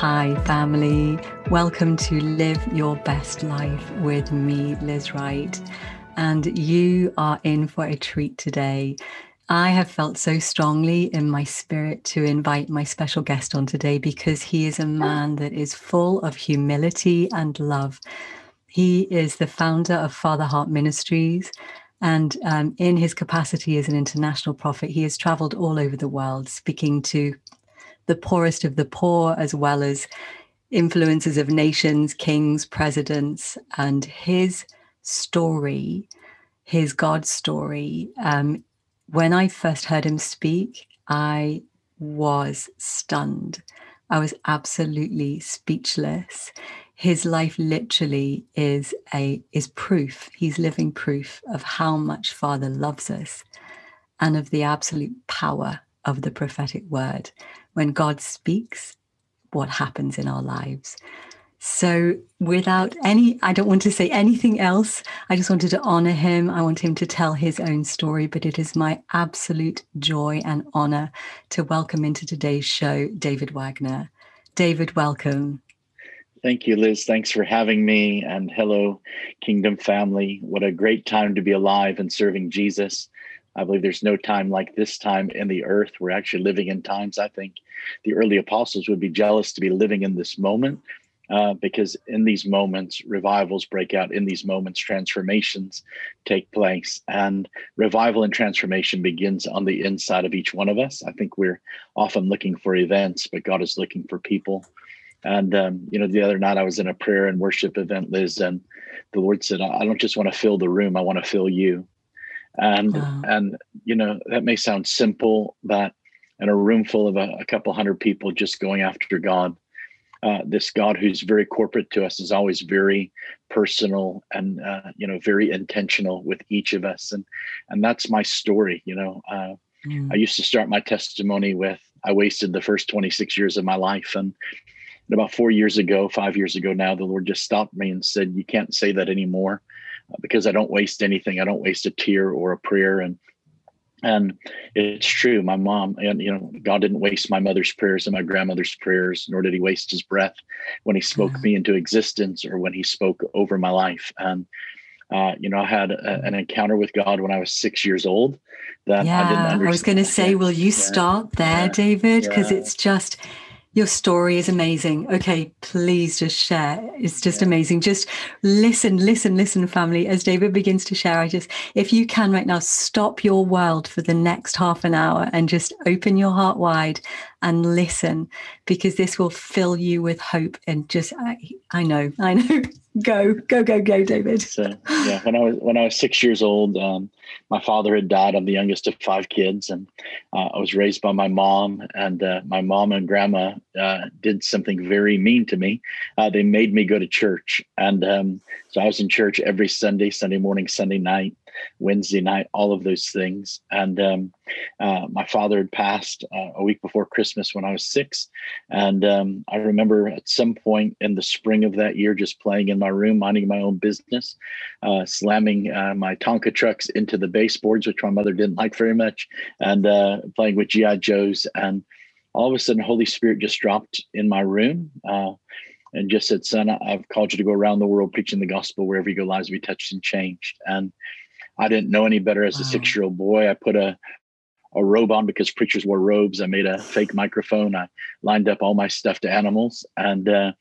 Hi, family. Welcome to Live Your Best Life with me, Liz Wright. And you are in for a treat today. I have felt so strongly in my spirit to invite my special guest on today because he is a man that is full of humility and love. He is the founder of Father Heart Ministries. And um, in his capacity as an international prophet, he has traveled all over the world speaking to the poorest of the poor, as well as influences of nations, kings, presidents, and his story, his God story. Um, when I first heard him speak, I was stunned. I was absolutely speechless. His life literally is a is proof. He's living proof of how much Father loves us and of the absolute power of the prophetic word when God speaks, what happens in our lives. So, without any, I don't want to say anything else. I just wanted to honor him. I want him to tell his own story, but it is my absolute joy and honor to welcome into today's show David Wagner. David, welcome. Thank you, Liz. Thanks for having me. And hello, Kingdom family. What a great time to be alive and serving Jesus. I believe there's no time like this time in the earth. We're actually living in times, I think the early apostles would be jealous to be living in this moment uh, because in these moments, revivals break out. In these moments, transformations take place. And revival and transformation begins on the inside of each one of us. I think we're often looking for events, but God is looking for people. And, um, you know, the other night I was in a prayer and worship event, Liz, and the Lord said, I don't just want to fill the room, I want to fill you and wow. and you know that may sound simple but in a room full of a, a couple hundred people just going after god uh, this god who's very corporate to us is always very personal and uh, you know very intentional with each of us and and that's my story you know uh, mm. i used to start my testimony with i wasted the first 26 years of my life and about four years ago five years ago now the lord just stopped me and said you can't say that anymore because I don't waste anything. I don't waste a tear or a prayer. And and it's true. My mom and you know, God didn't waste my mother's prayers and my grandmother's prayers, nor did he waste his breath when he spoke mm-hmm. me into existence or when he spoke over my life. And uh, you know, I had a, an encounter with God when I was six years old. That yeah, I, I was going to say, will you yeah. start there, yeah. David? Because yeah. it's just your story is amazing. Okay, please just share. It's just amazing. Just listen, listen, listen, family. As David begins to share, I just, if you can right now, stop your world for the next half an hour and just open your heart wide and listen because this will fill you with hope and just I, I know I know go go go go David so, yeah when I was when I was six years old um, my father had died I'm the youngest of five kids and uh, I was raised by my mom and uh, my mom and grandma uh, did something very mean to me uh, they made me go to church and um, so I was in church every Sunday Sunday morning Sunday night Wednesday night, all of those things. And um, uh, my father had passed uh, a week before Christmas when I was six. And um, I remember at some point in the spring of that year, just playing in my room, minding my own business, uh, slamming uh, my Tonka trucks into the baseboards, which my mother didn't like very much, and uh, playing with G.I. Joes. And all of a sudden, Holy Spirit just dropped in my room uh, and just said, Son, I've called you to go around the world preaching the gospel wherever you go, lives will be touched and changed. And I didn't know any better as a six year old boy. I put a a robe on because preachers wore robes. I made a fake microphone. I lined up all my stuffed animals and uh,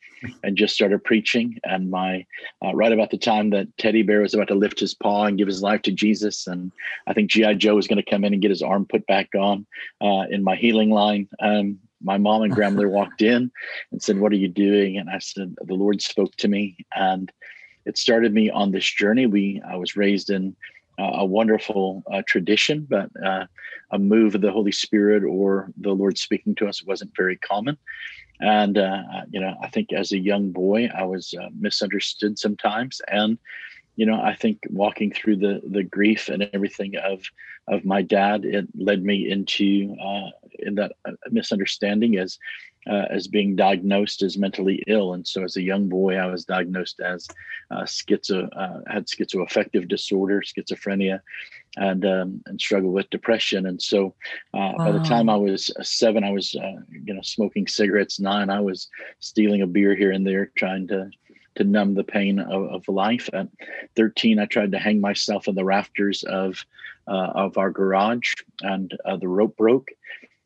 and just started preaching. And my uh, right about the time that Teddy Bear was about to lift his paw and give his life to Jesus, and I think GI Joe was going to come in and get his arm put back on uh, in my healing line. Um, my mom and grandmother walked in and said, "What are you doing?" And I said, "The Lord spoke to me," and it started me on this journey. We I was raised in a wonderful uh, tradition, but uh, a move of the Holy Spirit or the Lord speaking to us wasn't very common. And, uh, you know, I think as a young boy, I was uh, misunderstood sometimes. And you know, I think walking through the the grief and everything of of my dad, it led me into uh, in that uh, misunderstanding as uh, as being diagnosed as mentally ill. And so, as a young boy, I was diagnosed as uh, schizo, uh, had schizoaffective disorder, schizophrenia, and um, and struggled with depression. And so, wow. Uh, by the time I was seven, I was uh, you know smoking cigarettes. Nine, I was stealing a beer here and there, trying to to numb the pain of, of life. At 13, I tried to hang myself in the rafters of uh, of our garage, and the rope broke.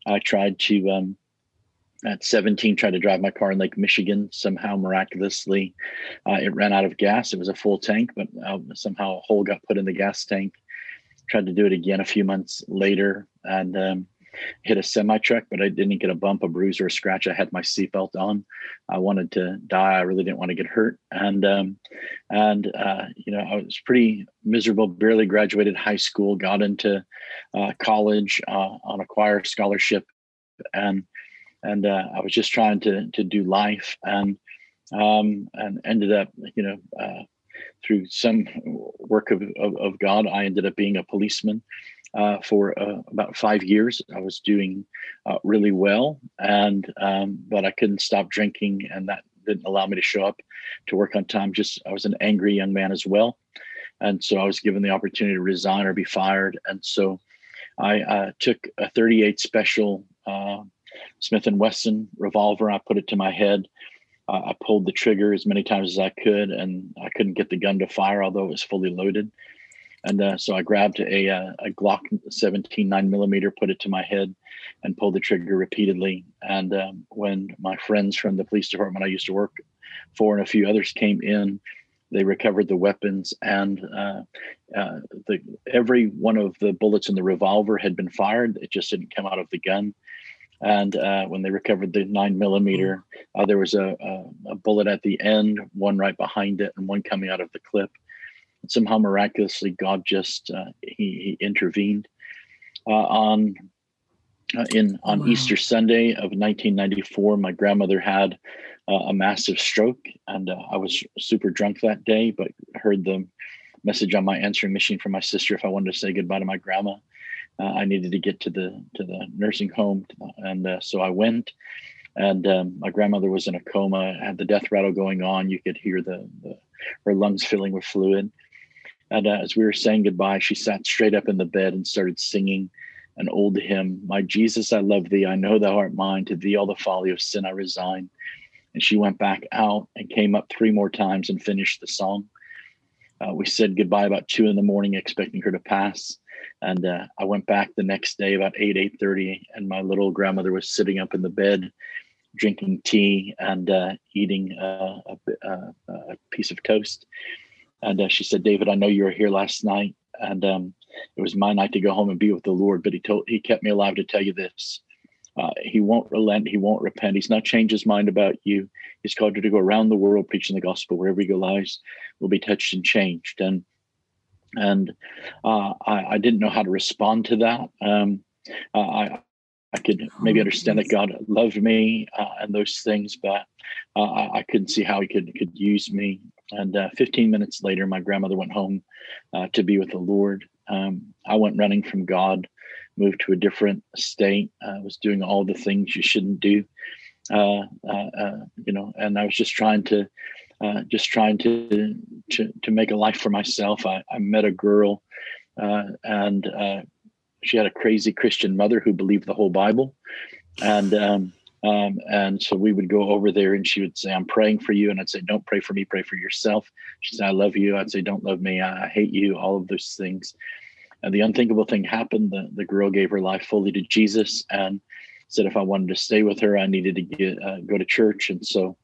I tried to um, at 17 tried to drive my car in lake michigan somehow miraculously. Uh, it ran out of gas. It was a full tank but uh, somehow a hole got put in the gas tank. Tried to do it again a few months later and um, hit a semi truck but i didn't get a bump a bruise or a scratch. I had my seatbelt on. I wanted to die. I really didn't want to get hurt. And um, and uh, you know i was pretty miserable. Barely graduated high school got into uh, college uh, on a choir scholarship. And and uh, I was just trying to to do life and um, and ended up you know uh, through some work of, of, of, God I ended up being a policeman uh, for uh, about five years. I was doing uh, really well and um, but I couldn't stop drinking and that didn't allow me to show up to work on time. Just I was an angry young man as well. And so I was given the opportunity to resign or be fired. And so I uh, took a 38 special uh, Smith and Wesson revolver. I put it to my head. Uh, I pulled the trigger as many times as I could, and I couldn't get the gun to fire, although it was fully loaded. And uh, so I grabbed a, uh, a Glock 17 9 millimeter, put it to my head, and pulled the trigger repeatedly. And um, when my friends from the police department I used to work for and a few others came in, they recovered the weapons and uh, uh, the every one of the bullets in the revolver had been fired. It just didn't come out of the gun. And uh, when they recovered the nine millimeter, uh, there was a, a, a, bullet at the end, one right behind it, and one coming out of the clip. And somehow, miraculously, God just uh, he, he, intervened uh, on uh, in on wow. Easter Sunday of 1994. My grandmother had uh, a massive stroke, and I was super drunk that day, but heard the message on my answering machine from my sister if I wanted to say goodbye to my grandma uh, I needed to get to the to the nursing home, and uh, so I went. And um, my grandmother was in a coma, had the death rattle going on. You could hear the, the her lungs filling with fluid. And uh, as we were saying goodbye, she sat straight up in the bed and started singing an old hymn My Jesus, I love thee. I know thou art mine. To thee all the folly of sin I resign. And she went back out and came up three more times and finished the song. Uh, we said goodbye about two in the morning, expecting her to pass. And uh, I went back the next day about eight eight thirty, and my little grandmother was sitting up in the bed, drinking tea and uh, eating uh, a, uh, a, piece of toast. And uh, she said, "David, I know you were here last night, and um, it was my night to go home and be with the Lord. But he told he kept me alive to tell you this." Uh, he won't relent. He won't repent. He's not changed his mind about you. He's called you to go around the world preaching the gospel. Wherever you go, lives will be touched and changed. And and uh, I, I, didn't know how to respond to that. Um, uh, I I could maybe oh, understand that God loved me uh, and those things, but uh, I, I, couldn't see how He could could use me. And uh, 15 minutes later, my grandmother went home uh, to be with the Lord. Um, I went running from God, moved to a different state. I was doing all the things you shouldn't do, you know, and I was just trying to uh, just trying to, to to make a life for myself. I, I met a girl, uh, and uh, she had a crazy Christian mother who believed the whole Bible, and um, um, and so we would go over there, and she would say, "I'm praying for you," and I'd say, "Don't pray for me, pray for yourself." She said, "I love you." I'd say, "Don't love me. I, hate you." All of those things. And the unthinkable thing happened. The, the girl gave her life fully to Jesus, and said if I wanted to stay with her, I needed to get uh, go to church, and so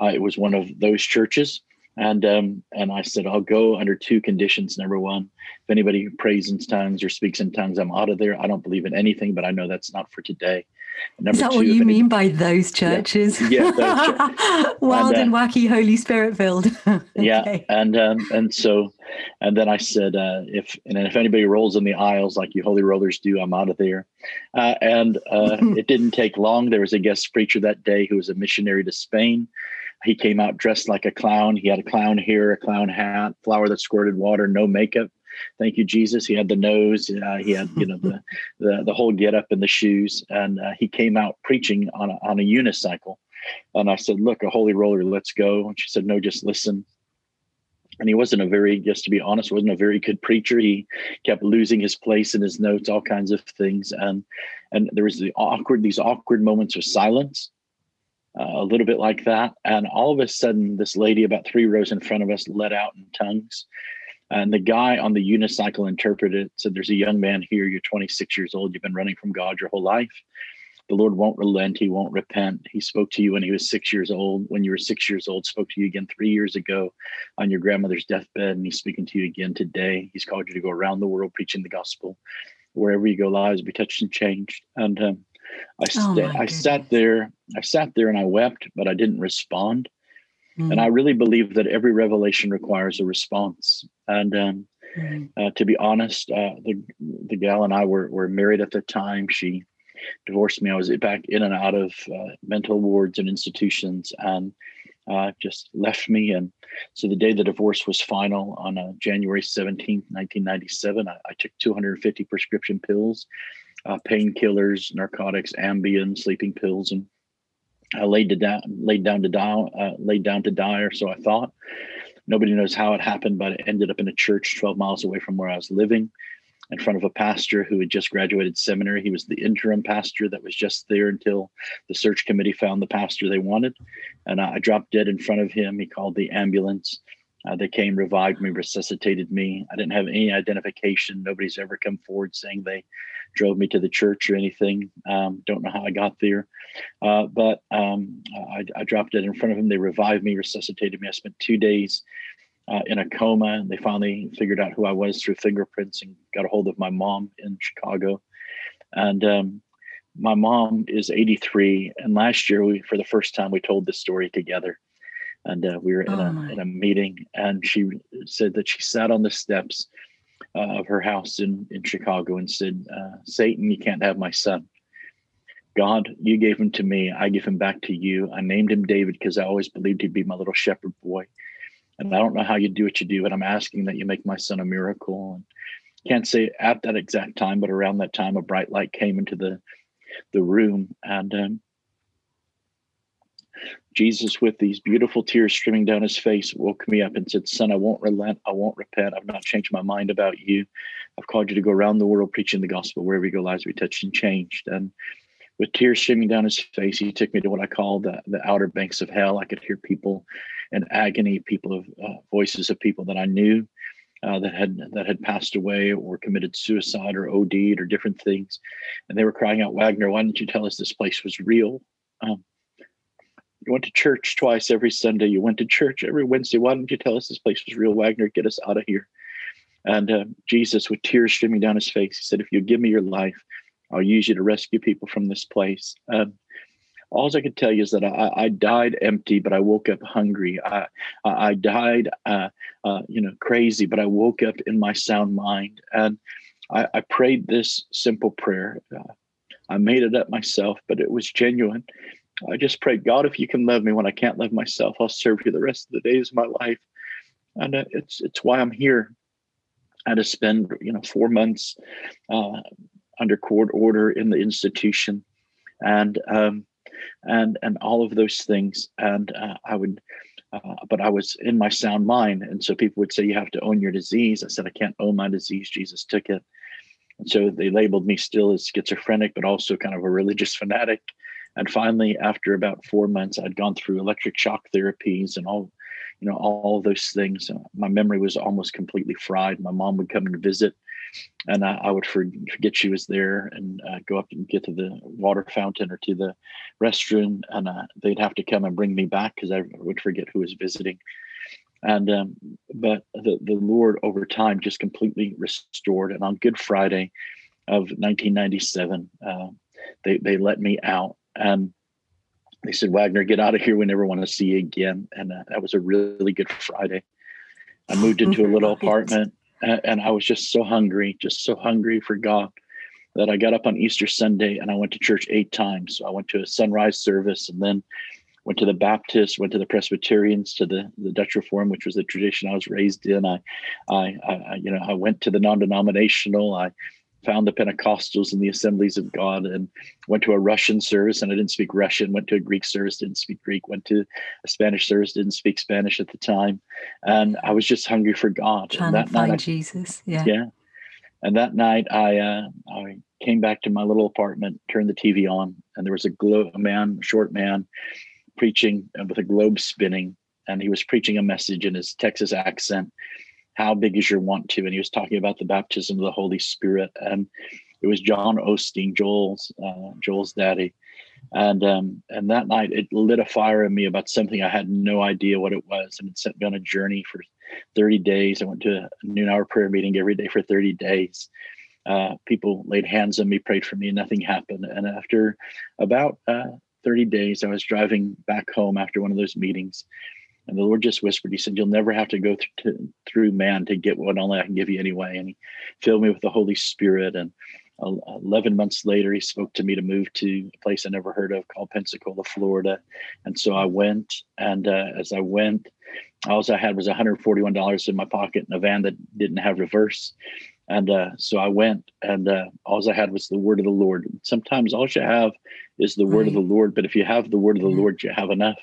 uh, it was one of those churches. And um, and I said I'll go under two conditions. Number one, if anybody prays in tongues or speaks in tongues, I'm out of there. I don't believe in anything, but I know that's not for today. Is that what you mean by those churches? Yeah, yeah wild and, uh, and, wacky, Holy Spirit filled. okay. Yeah, and um, and so, and then I said, uh, if and if anybody rolls in the aisles like you holy rollers do, I'm out of there. Uh, and uh, it didn't take long. There was a guest preacher that day who was a missionary to Spain. he came out dressed like a clown. He had a clown hair, a clown hat, flower that squirted water, no makeup. Thank you, Jesus. He had the nose. Uh, he had, you know, the the, the whole get up and the shoes, and uh, he came out preaching on a, on a unicycle. And I said, "Look, a holy roller, let's go." And she said, "No, just listen." And he wasn't a very, just to be honest, wasn't a very good preacher. He kept losing his place in his notes, all kinds of things, and and there was the awkward, these awkward moments of silence uh, a little bit like that. And all of a sudden, this lady about three rows in front of us let out in tongues. And the guy on the unicycle interpreted said, There's a young man here. You're 26 years old. You've been running from God your whole life. The Lord won't relent. He won't repent. He spoke to you when he was six years old. When you were six years old, spoke to you again three years ago on your grandmother's deathbed. And he's speaking to you again today. He's called you to go around the world preaching the gospel. Wherever you go, lives will be touched and changed. And um, I, oh I sat there, I sat there and I wept, but I didn't respond. Mm. And I really believe that every revelation requires a response. And um, mm. uh, to be honest, uh, the the gal and I were were married at the time. She divorced me. I was back in and out of uh, mental wards and institutions, and uh, just left me. And so the day the divorce was final on uh, January 17th, 1997, I, I took 250 prescription pills uh, painkillers, narcotics, Ambien, sleeping pills, and I laid, to da- laid down to die. Uh, laid down to die, or so I thought. Nobody knows how it happened, but it ended up in a church 12 miles away from where I was living, in front of a pastor who had just graduated seminary. He was the interim pastor that was just there until the search committee found the pastor they wanted, and I dropped dead in front of him. He called the ambulance. Uh, they came, revived me, resuscitated me. I didn't have any identification. Nobody's ever come forward saying they drove me to the church or anything. Um, don't know how I got there, uh, but um, I, I, dropped it in front of them. They revived me, resuscitated me. I spent two days uh, in a coma, and they finally figured out who I was through fingerprints and got a hold of my mom in Chicago. And um, my mom is 83, and last year we, for the first time, we told this story together. And uh, we were in, oh a, in a meeting, and she said that she sat on the steps uh, of her house in, in Chicago and said, uh, Satan, you can't have my son. God, you gave him to me. I give him back to you. I named him David because I always believed he'd be my little shepherd boy. And I don't know how you do what you do, but I'm asking that you make my son a miracle. And can't say at that exact time, but around that time, a bright light came into the the room, and um, Jesus, with these beautiful tears streaming down his face, woke me up and said, Son, I won't relent. I won't repent. I've not changed my mind about you. I've called you to go around the world preaching the gospel. Wherever you go, lives will be touched and changed. And with tears streaming down his face, he took me to what I call the, the outer banks of hell. I could hear people in agony, people of uh, voices of people that I knew uh, that had that had passed away or committed suicide or OD'd or different things, and they were crying out, "Wagner, why didn't you tell us this place was real?" Um, you went to church twice every Sunday. You went to church every Wednesday. Why didn't you tell us this place was real, Wagner? Get us out of here. And uh, Jesus, with tears streaming down his face, he said, If you give me your life, I'll use you to rescue people from this place. Um, all I could tell you is that I, I, died empty, but I woke up hungry. I, I died, uh, uh, you know, crazy, but I woke up in my sound mind. And I, I prayed this simple prayer. Uh, I made it up myself, but it was genuine. I just pray, God, if you can love me when I can't love myself, I'll serve you the rest of the days of my life. And uh, it's it's why I'm here. I had to spend you know four months uh, under court order in the institution, and um, and and all of those things. And uh, I would, uh, but I was in my sound mind, and so people would say you have to own your disease. I said I can't own my disease. Jesus took it. And so they labeled me still as schizophrenic, but also kind of a religious fanatic. And finally, after about four months, I'd gone through electric shock therapies and all, you know, all those things. My memory was almost completely fried. My mom would come and visit, and I, I would forget she was there and uh, go up and get to the water fountain or to the restroom, and uh, they'd have to come and bring me back because I would forget who was visiting. And um, but the the Lord over time just completely restored. And on Good Friday of 1997, uh, they they let me out and they said, Wagner, get out of here. We never want to see you again. And uh, that was a really good Friday. I moved into a little apartment and, and I was just so hungry, just so hungry for God that I got up on Easter Sunday and I went to church eight times. So I went to a sunrise service and then went to the Baptists, went to the Presbyterians, to the, the Dutch Reform, which was the tradition I was raised in. I, I, I you know, I went to the non-denominational. I found the Pentecostals and the Assemblies of God, and went to a Russian service, and I didn't speak Russian. Went to a Greek service, didn't speak Greek. Went to a Spanish service, didn't speak Spanish at the time, and I was just hungry for God. Trying and to find I, Jesus, yeah, yeah. And that night, I uh, I came back to my little apartment, turned the TV on, and there was a, glow, a man, a short man, preaching with a globe spinning, and he was preaching a message in his Texas accent. How big is your want to? And he was talking about the baptism of the Holy Spirit, and it was John Osteen, Joel's uh, Joel's daddy, and um, and that night it lit a fire in me about something I had no idea what it was, and it sent me on a journey for 30 days. I went to a noon hour prayer meeting every day for 30 days. Uh, people laid hands on me, prayed for me, and nothing happened. And after about uh, 30 days, I was driving back home after one of those meetings. And the Lord just whispered, He said, You'll never have to go th- to, through man to get what only I can give you anyway. And He filled me with the Holy Spirit. And 11 months later, He spoke to me to move to a place I never heard of called Pensacola, Florida. And so I went. And uh, as I went, all I had was $141 in my pocket in a van that didn't have reverse. And uh, so I went, and uh, all I had was the word of the Lord. Sometimes all you have is the word right. of the Lord, but if you have the word of the yeah. Lord, you have enough.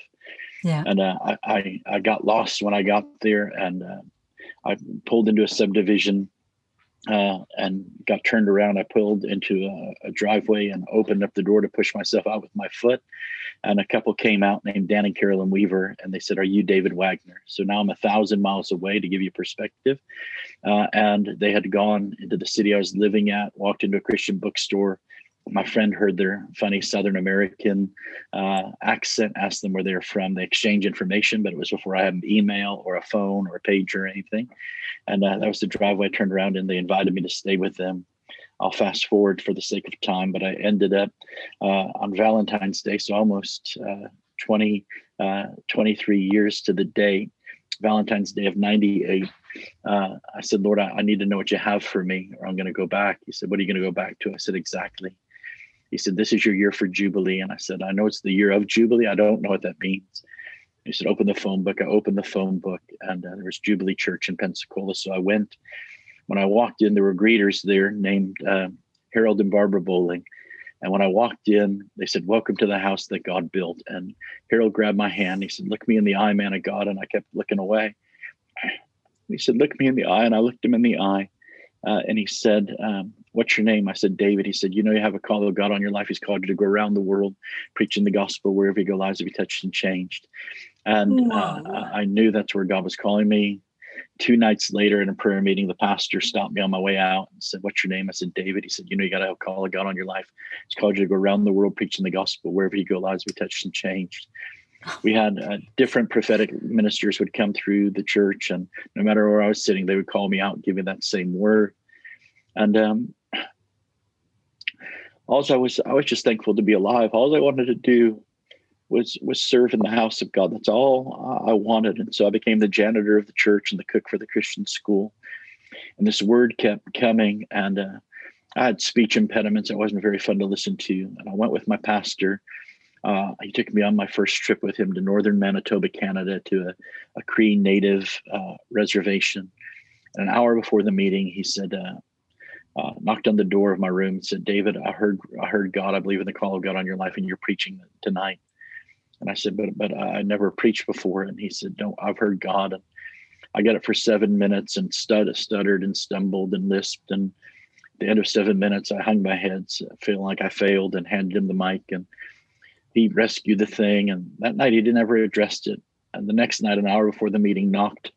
Yeah. And uh, I, I, got lost when I got there, and uh, I pulled into a subdivision uh, and got turned around. I pulled into a, a, driveway and opened up the door to push myself out with my foot. And a couple came out named Dan and Carolyn Weaver, and they said, "Are you David Wagner?" So now I'm a thousand miles away to give you perspective. Uh, and they had gone into the city I was living at, walked into a Christian bookstore, my friend heard their funny Southern American uh, accent, asked them where they were from. They exchanged information, but it was before I had an email or a phone or a page or anything. And uh, that was the driveway I turned around and they invited me to stay with them. I'll fast forward for the sake of time, but I ended up uh, on Valentine's Day, so almost uh, 20, uh, 23 years to the day, Valentine's Day of 98. Uh, I said, Lord, I, I, need to know what you have for me, or I'm going to go back. He said, What are you going to go back to? I said, Exactly he said, This is your year for Jubilee. And I said, I know it's the year of Jubilee. I don't know what that means. He said, Open the phone book. I opened the phone book, and uh, there was Jubilee Church in Pensacola. So I went. When I walked in, there were greeters there named uh, Harold and Barbara Bowling. And when I walked in, they said, Welcome to the house that God built. And Harold grabbed my hand. He said, Look me in the eye, man of God. And I kept looking away. He said, Look me in the eye. And I looked him in the eye. Uh, and he said, um, What's your name? I said, David. He said, You know, you have a call of God on your life. He's called you to go around the world preaching the gospel wherever you go, lives will be touched and changed. And uh, I knew that's where God was calling me. Two nights later in a prayer meeting, the pastor stopped me on my way out and said, What's your name? I said, David. He said, You know, you got to have a call of God on your life. He's called you to go around the world preaching the gospel wherever you go, lives will be touched and changed we had uh, different prophetic ministers would come through the church and no matter where i was sitting they would call me out me that same word and um, all I was I was just thankful to be alive. All I wanted to do was was serve in the house of God. That's all I wanted. And so I became the janitor of the church and the cook for the Christian school. And this word kept coming, and uh, I had speech impediments. It wasn't very fun to listen to. And I went with my pastor uh, he took me on my first trip with him to northern Manitoba, Canada, to a, a Cree Native uh, reservation. And an hour before the meeting, he said, uh, uh, knocked on the door of my room and said, "David, I heard, I heard God. I believe in the call of God on your life, and you're preaching tonight." And I said, "But, but I never preached before." And he said, "No, I've heard God." And I got it for seven minutes and stuttered, stuttered and stumbled and lisped. And at the end of seven minutes, I hung my head, feeling like I failed, and handed him the mic. And he rescued the thing. And that night he didn't ever address it. And the next night, an hour before the meeting, knocked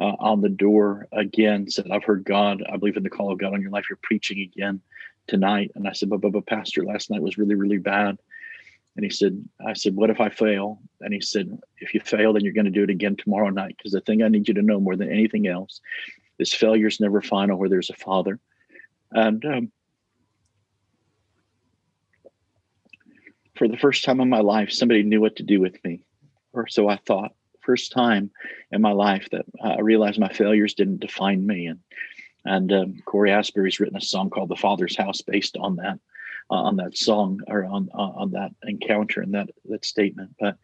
uh, on the door again, said, I've heard God. I believe in the call of God on your life. You're preaching again tonight. And I said, but, but, but Pastor, last night was really, really bad. And he said, I said, what if I fail? And he said, if you fail, then you're going to do it again tomorrow night. Because the thing I need you to know more than anything else is failure is never final where there's a father. And um, for the first time in my life, somebody knew what to do with me, or so I thought. First time in my life that I realized my failures didn't define me. And and um, Cory Asbury's written a song called "The Father's House" based on that, uh, on that song or on uh, on that encounter and that that statement. But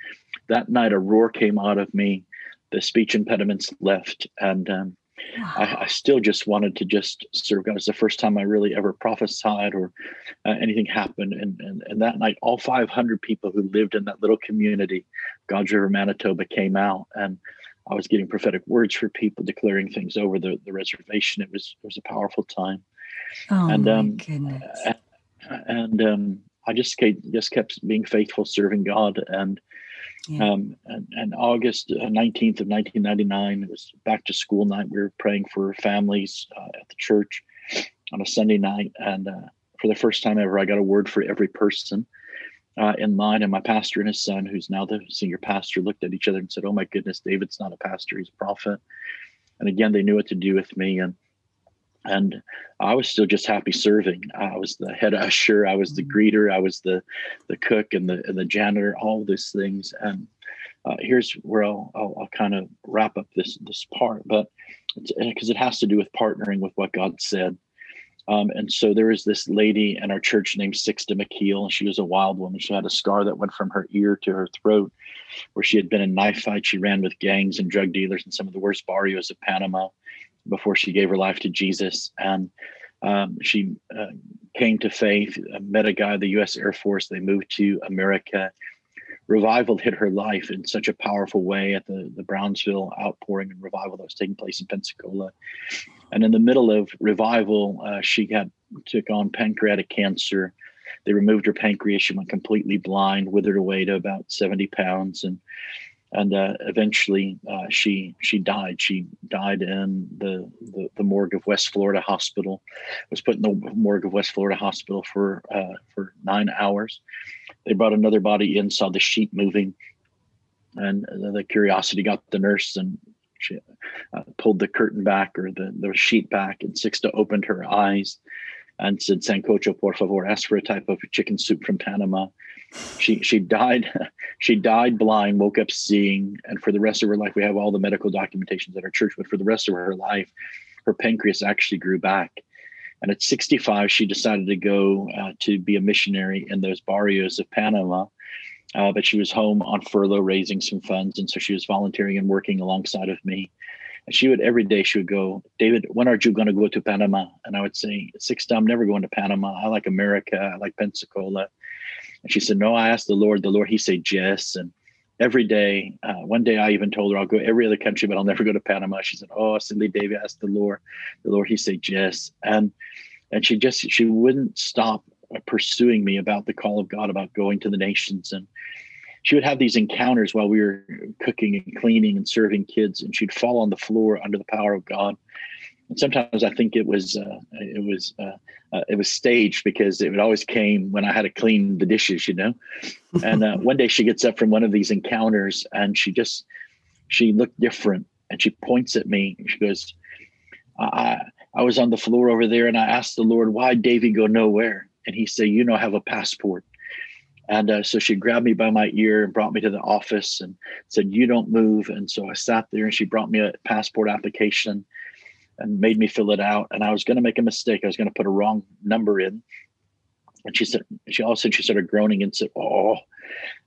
that night, a roar came out of me. The speech impediments left, and um, wow. I, I, still just wanted to just serve God. It's the first time I really ever prophesied or uh, anything happened. And, and and that night, all 500 people who lived in that little community, God's River, Manitoba, came out, and I was getting prophetic words for people, declaring things over the, the reservation. It was it was a powerful time. Oh and, my um, goodness! And um, I just kept, just kept being faithful, serving God, and yeah. um, and, and August uh, nineteenth of nineteen ninety nine, it was back to school night. We were praying for families uh, at the church on a Sunday night, and uh, for the first time ever, I got a word for every person uh, in line. And my pastor and his son, who's now the senior pastor, looked at each other and said, "Oh my goodness, David's not a pastor; he's a prophet." And again, they knew what to do with me, and and I was still just happy serving. I was the head usher, I was the mm-hmm. greeter, I was the the cook and the and the janitor, all these things. And uh, here's where I'll, I'll, I'll kind of wrap up this this part, but because it has to do with partnering with what God said. Um, and so there was this lady in our church named Sixta McKeel, and she was a wild woman. She had a scar that went from her ear to her throat, where she had been in knife fights. She ran with gangs and drug dealers in some of the worst barrios of Panama before she gave her life to Jesus. And um, she uh, came to faith, uh, met a guy, the U.S. Air Force. They moved to America. Revival hit her life in such a powerful way at the, the Brownsville outpouring and revival that was taking place in Pensacola. And in the middle of revival, uh, she got took on pancreatic cancer. They removed her pancreas. She went completely blind, withered away to about 70 pounds, and and uh, eventually uh, she she died. She died in the, the, the morgue of West Florida Hospital. Was put in the morgue of West Florida Hospital for uh, for nine hours. They brought another body in, saw the sheet moving, and the curiosity got the nurse and she uh, pulled the curtain back or the, the sheet back, and Sixta opened her eyes and said, Sancocho, por favor, ask for a type of chicken soup from Panama. She she died she died blind, woke up seeing, and for the rest of her life, we have all the medical documentations at our church, but for the rest of her life, her pancreas actually grew back. And at 65, she decided to go uh, to be a missionary in those barrios of Panama uh, but she was home on furlough raising some funds. And so she was volunteering and working alongside of me. And she would every day she would go, David, when are you going to go to Panama? And I would say, six I'm never going to Panama. I like America. I like Pensacola. And she said, No, I asked the Lord. The Lord, he said yes. And every day, uh, one day I even told her I'll go every other country, but I'll never go to Panama. She said, Oh, silly David, asked the Lord. The Lord, he said yes. And and she just she wouldn't stop pursuing me about the call of God, about going to the nations. And she would have these encounters while we were cooking and cleaning and serving kids, and she'd fall on the floor under the power of God. And sometimes I think it was uh, it was uh, uh, it was staged because it always came when I had to clean the dishes, you know. And uh, one day she gets up from one of these encounters, and she just she looked different, and she points at me, and she goes, "I I was on the floor over there, and I asked the Lord why Davy go nowhere." and he said, "You know, I have a passport." And uh, so she grabbed me by my ear and brought me to the office and said, "You don't move." And so I sat there, and she brought me a passport application and made me fill it out. And I was going to make a mistake. I was going to put a wrong number in. And she said, she all of a sudden she started groaning and said, "Oh."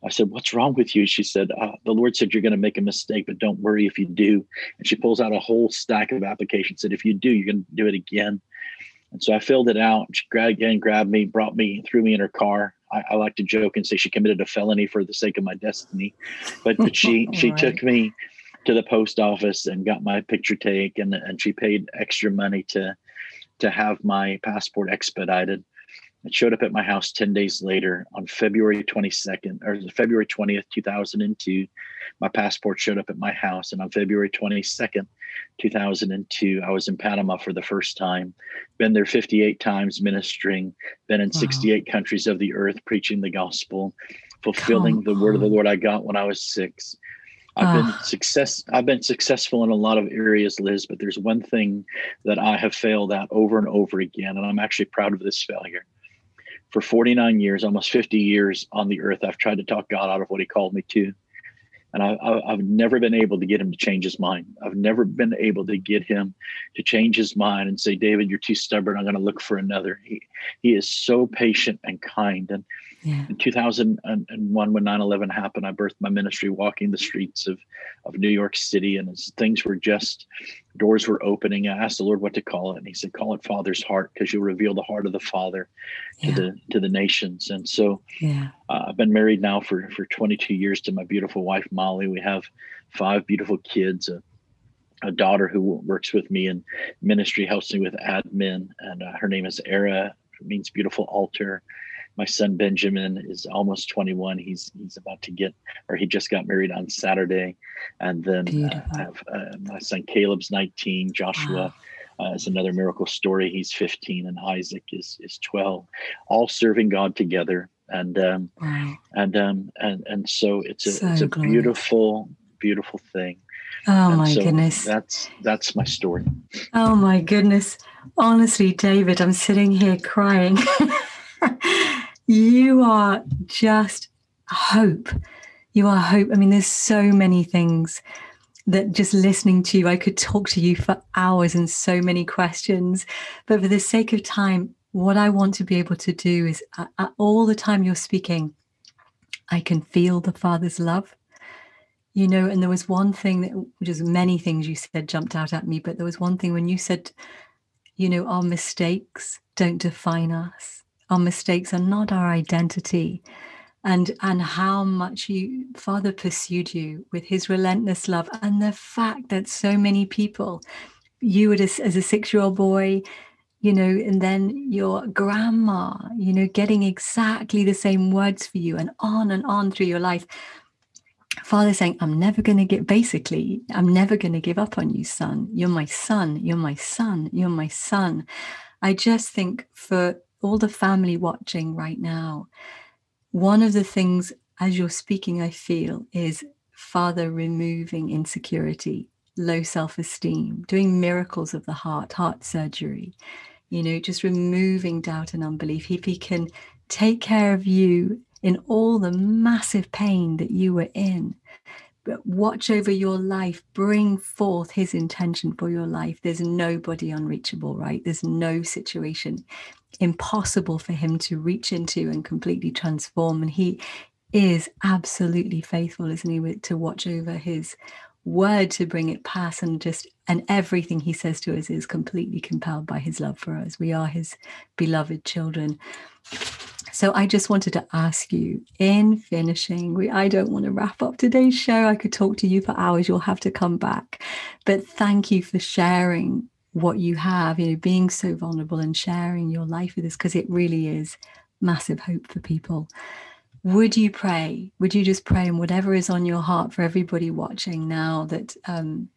I said, "What's wrong with you?" She said, uh, "The Lord said you're going to make a mistake, but don't worry if you do." And she pulls out a whole stack of applications. Said, "If you do, you're going to do it again." And so I filled it out. She grabbed, again grabbed me, brought me, threw me in her car. I, I, like to joke and say she committed a felony for the sake of my destiny, but, but she she right. took me to the post office and got my picture taken, and she paid extra money to to have my passport expedited. It showed up at my house 10 days later on February 22nd or February 20th, 2002. My passport showed up at my house. And on February 22nd, 2002, I was in Panama for the first time. Been there 58 times ministering, been in wow. 68 countries of the earth preaching the gospel, fulfilling Come the word of the Lord I got when I was six. I've been ah. success. I've been successful in a lot of areas, Liz. But there's one thing that I have failed at over and over again, and I'm actually proud of this failure for 49 years, almost 50 years on the earth, I've tried to talk God out of what He called me to. And I, have never been able to get him to change his mind. I've never been able to get him to change his mind and say, David, you're too stubborn. I'm going to look for another. He, he is so patient and kind. And yeah. in 2001, when 9 11 happened, I birthed my ministry walking the streets of, of New York City. And as things were just, doors were opening. I asked the Lord what to call it. And He said, Call it Father's Heart, because you'll reveal the heart of the Father to yeah. the to the nations. And so yeah. uh, I've been married now for, for 22 years to my beautiful wife, Molly. We have five beautiful kids. A, a daughter who works with me in ministry, helps me with admin, and uh, her name is Era, means beautiful altar. My son Benjamin is almost 21. He's he's about to get, or he just got married on Saturday, and then uh, I have uh, my son Caleb's 19. Joshua wow. uh, is another miracle story. He's 15, and Isaac is is 12. All serving God together, and um, wow. and um, and and so it's a so it's a glorious. beautiful beautiful thing. Oh and my so goodness. That's that's my story. Oh my goodness. Honestly, David, I'm sitting here crying. you are just hope. You are hope. I mean, there's so many things that just listening to you, I could talk to you for hours and so many questions. But for the sake of time, what I want to be able to do is uh, uh all the time you're speaking, I can feel the Father's love you know and there was one thing that which is many things you said jumped out at me but there was one thing when you said you know our mistakes don't define us our mistakes are not our identity and and how much you father pursued you with his relentless love and the fact that so many people you as, as a six year old boy you know and then your grandma you know getting exactly the same words for you and on and on through your life Father saying, I'm never going to get, basically, I'm never going to give up on you, son. You're my son. You're my son. You're my son. I just think for all the family watching right now, one of the things as you're speaking, I feel is Father removing insecurity, low self esteem, doing miracles of the heart, heart surgery, you know, just removing doubt and unbelief. If he can take care of you in all the massive pain that you were in. But watch over your life, bring forth his intention for your life. There's nobody unreachable, right? There's no situation impossible for him to reach into and completely transform. And he is absolutely faithful, isn't he, to watch over his word to bring it past and just and everything he says to us is completely compelled by his love for us we are his beloved children so I just wanted to ask you in finishing, we, I don't want to wrap up today's show. I could talk to you for hours. You'll have to come back. But thank you for sharing what you have, you know, being so vulnerable and sharing your life with us because it really is massive hope for people. Would you pray? Would you just pray and whatever is on your heart for everybody watching now that um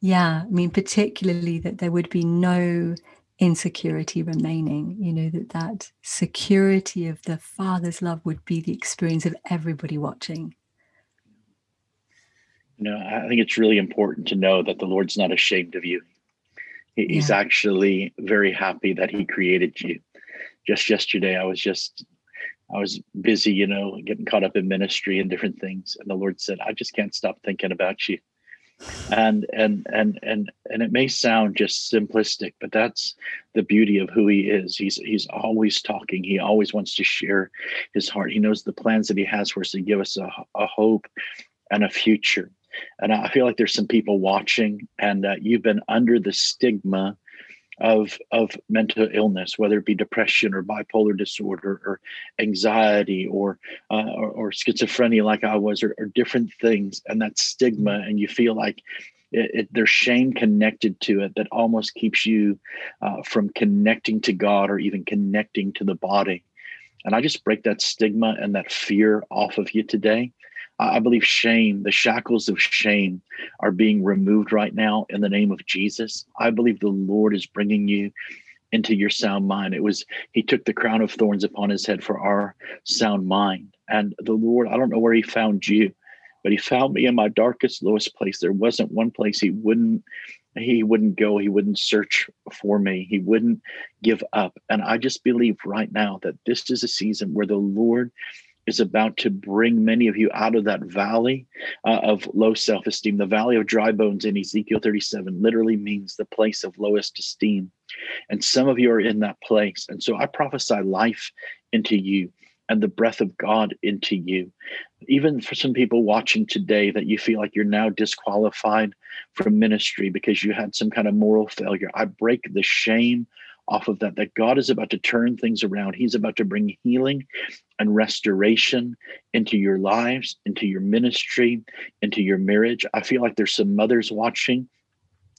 yeah, I mean particularly that there would be no insecurity remaining you know that that security of the father's love would be the experience of everybody watching you know i think it's really important to know that the lord's not ashamed of you he's yeah. actually very happy that he created you. Just yesterday i was just i was busy you know getting caught up in ministry and different things. And the lord said i just can't stop thinking about you. And and and and and it may sound just simplistic but that's the beauty of who he is. He's he's always talking. He always wants to share his heart. He knows the plans that he has for us to give us a, a hope and a future and i feel like there's some people watching and uh, you've been under the stigma of of mental illness, whether it be depression or bipolar disorder or anxiety or uh, or, or, schizophrenia, like I was, or, or, different things, and that stigma, and you feel like it, it, there's shame connected to it that almost keeps you uh, from connecting to God or even connecting to the body. And I just break that stigma and that fear off of you today. I believe shame, the shackles of shame are being removed right now in the name of Jesus. I believe the Lord is bringing you into your sound mind. It was, He took the crown of thorns upon His head for our sound mind. And the Lord, I don't know where He found you, but He found me in my darkest, lowest place. There wasn't one place He wouldn't. He wouldn't go. He wouldn't search for me. He wouldn't give up. And I just believe right now that this is a season where the Lord is about to bring many of you out of that valley uh, of low self esteem. The valley of dry bones in Ezekiel 37 literally means the place of lowest esteem. And some of you are in that place. And so I prophesy life into you and the breath of God into you. Even for some people watching today that you feel like you're now disqualified from ministry because you had some kind of moral failure, I break the shame off of that, that God is about to turn things around. He's about to bring healing and restoration into your lives, into your ministry, into your marriage. I feel like there's some mothers watching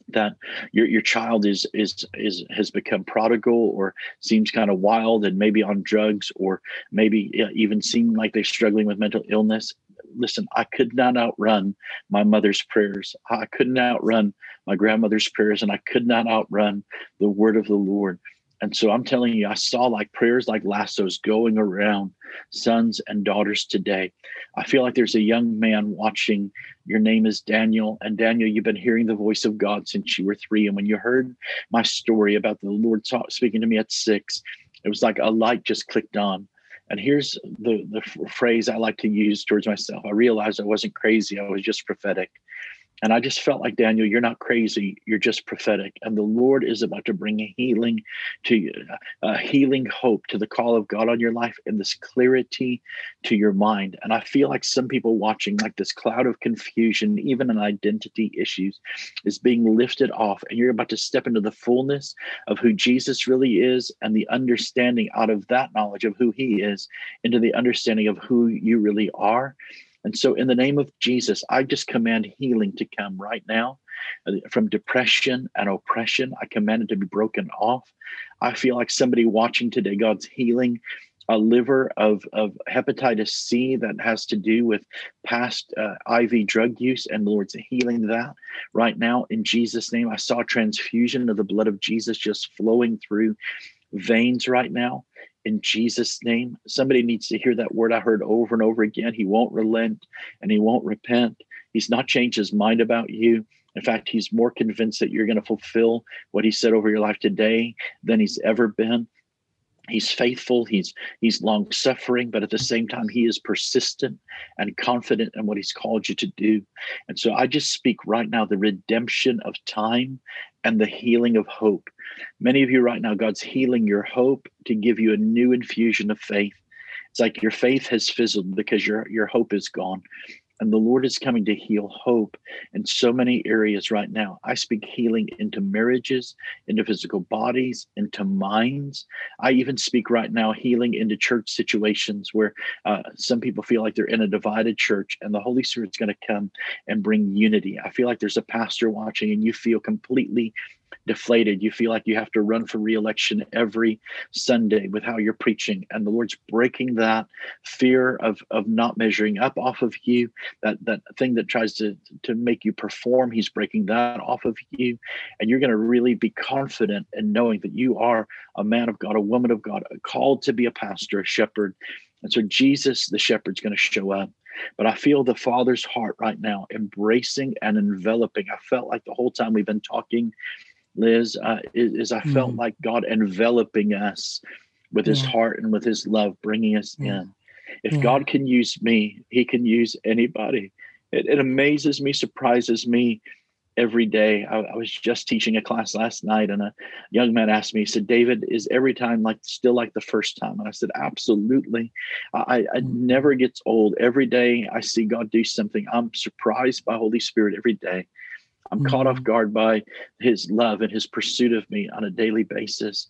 that your your child is is is has become prodigal or seems kind of wild and maybe on drugs or maybe even seem like they're struggling with mental illness listen i could not outrun my mother's prayers i couldn't outrun my grandmother's prayers and i could not outrun the word of the lord and so I'm telling you, I saw like prayers like lassos going around sons and daughters today. I feel like there's a young man watching. Your name is Daniel. And Daniel, you've been hearing the voice of God since you were three. And when you heard my story about the Lord speaking to me at six, it was like a light just clicked on. And here's the, the phrase I like to use towards myself I realized I wasn't crazy, I was just prophetic. And I just felt like, Daniel, you're not crazy. You're just prophetic. And the Lord is about to bring a healing to you, a healing hope to the call of God on your life and this clarity to your mind. And I feel like some people watching, like this cloud of confusion, even in identity issues, is being lifted off. And you're about to step into the fullness of who Jesus really is and the understanding out of that knowledge of who he is into the understanding of who you really are and so, in the name of Jesus, I just command healing to come right now uh, from depression and oppression. I command it to be broken off. I feel like somebody watching today, God's healing a liver of, of hepatitis C that has to do with past uh, IV drug use, and the Lord's healing that right now in Jesus' name. I saw transfusion of the blood of Jesus just flowing through veins right now in Jesus' name. Somebody needs to hear that word I heard over and over again. He won't relent and he won't repent. He's not changed his mind about you. In fact, he's more convinced that you're going to fulfill what he said over your life today than he's ever been. He's faithful, he's he's long suffering, but at the same time, he is persistent and confident in what he's called you to do. And so I just speak right now the redemption of time and the healing of hope. Many of you right now, God's healing your hope to give you a new infusion of faith. It's like your faith has fizzled because your your hope is gone. And the Lord is coming to heal hope in so many areas right now. I speak healing into marriages, into physical bodies, into minds. I even speak right now healing into church situations where uh, some people feel like they're in a divided church and the Holy Spirit's going to come and bring unity. I feel like there's a pastor watching and you feel completely deflated. You feel like you have to run for reelection every Sunday with how you're preaching. And the Lord's breaking that fear of, of not measuring up off of you, that, that thing that tries to, to make you perform. He's breaking that off of you. And you're going to really be confident in knowing that you are a man of God, a woman of God, called to be a pastor, a shepherd. And so Jesus, the shepherd's going to show up. But I feel the Father's heart right now, embracing and enveloping. I felt like the whole time we've been talking Liz, uh, is, is, I felt mm. like God enveloping us with his heart and with his love, bringing us yeah. in. If yeah. God can use me, he can use anybody. It, it amazes me, surprises me every day. I, I, was just teaching a class last night, and a young man asked me, he said, David, is every time like still like the first time? And I said, Absolutely. I, I mm. never gets old. Every day I see God do something. I'm surprised by Holy Spirit every day. I'm mm-hmm. caught off guard by his love and his pursuit of me on a daily basis.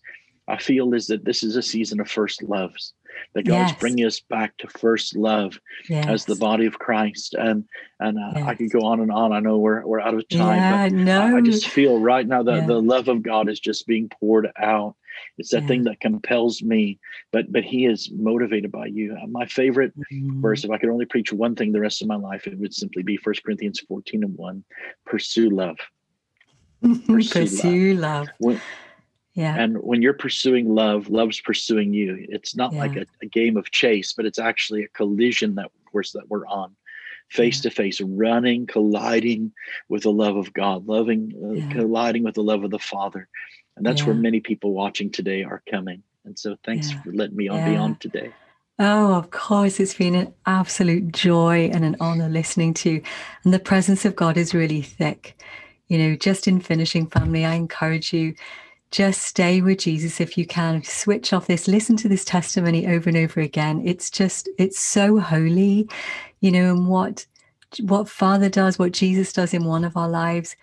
I feel is that this is a season of first loves, that God's yes. bringing us back to first love yes. as the body of Christ. And and uh, yes. I could go on and on. I know we're, we're out of time, yeah, but no. I, I, just feel right now that yeah. the love of God is just being poured out. It's that yeah. thing that compels me, but but He is motivated by you. Uh, my favorite mm-hmm. verse, if I could only preach one thing the rest of my life, it would simply be First Corinthians 14 and 1. Pursue love. Pursue, Pursue love. love. When, yeah. And when you're pursuing love, love's pursuing you. It's not yeah. like a, a, game of chase, but it's actually a collision that course that we're on. Face to face, running, colliding with the love of God, loving, uh, yeah. colliding with the love of the Father. And that's yeah. where many people watching today are coming. And so thanks for letting me on be on today. Oh, of course. It's been an absolute joy and an honor listening to you. And the presence of God is really thick. You know, just in finishing family, I encourage you just stay with Jesus if you can. Switch off this, listen to this testimony over and over again. It's just, it's so holy, you know, and what what Father does, what Jesus does in one of our lives.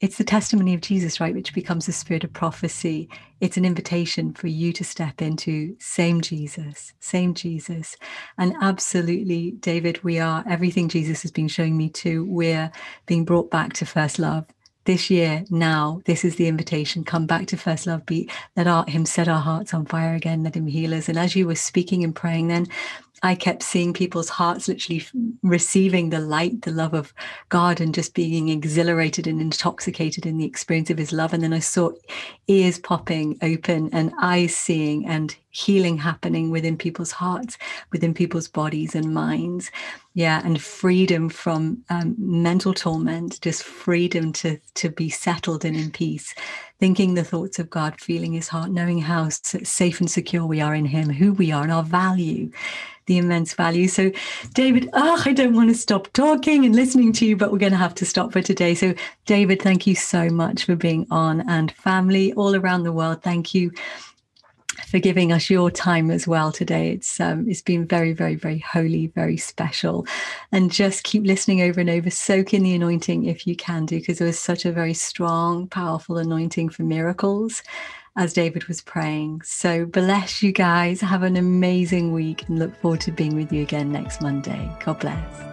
It's the testimony of Jesus, right, which becomes the spirit of prophecy. It's an invitation for you to step into same Jesus, same Jesus. And absolutely, David, we are everything Jesus has been showing me to. We're being brought back to first love this year now this is the invitation come back to first love beat let our, him set our hearts on fire again let him heal us and as you were speaking and praying then I kept seeing people's hearts literally receiving the light, the love of God, and just being exhilarated and intoxicated in the experience of His love. And then I saw ears popping open and eyes seeing and healing happening within people's hearts, within people's bodies and minds. Yeah, and freedom from um, mental torment, just freedom to to be settled and in peace thinking the thoughts of God, feeling his heart, knowing how safe and secure we are in him, who we are, and our value, the immense value. So, David, oh, I don't want to stop talking and listening to you, but we're going to have to stop for today. So, David, thank you so much for being on, and family all around the world, thank you for giving us your time as well today. It's um, it's been very, very, very holy, very special, and just keep listening over and over. Soak in the anointing if you can do, because it was such a very strong, powerful anointing for miracles, as David was praying. So bless you guys. Have an amazing week, and look forward to being with you again next Monday. God bless.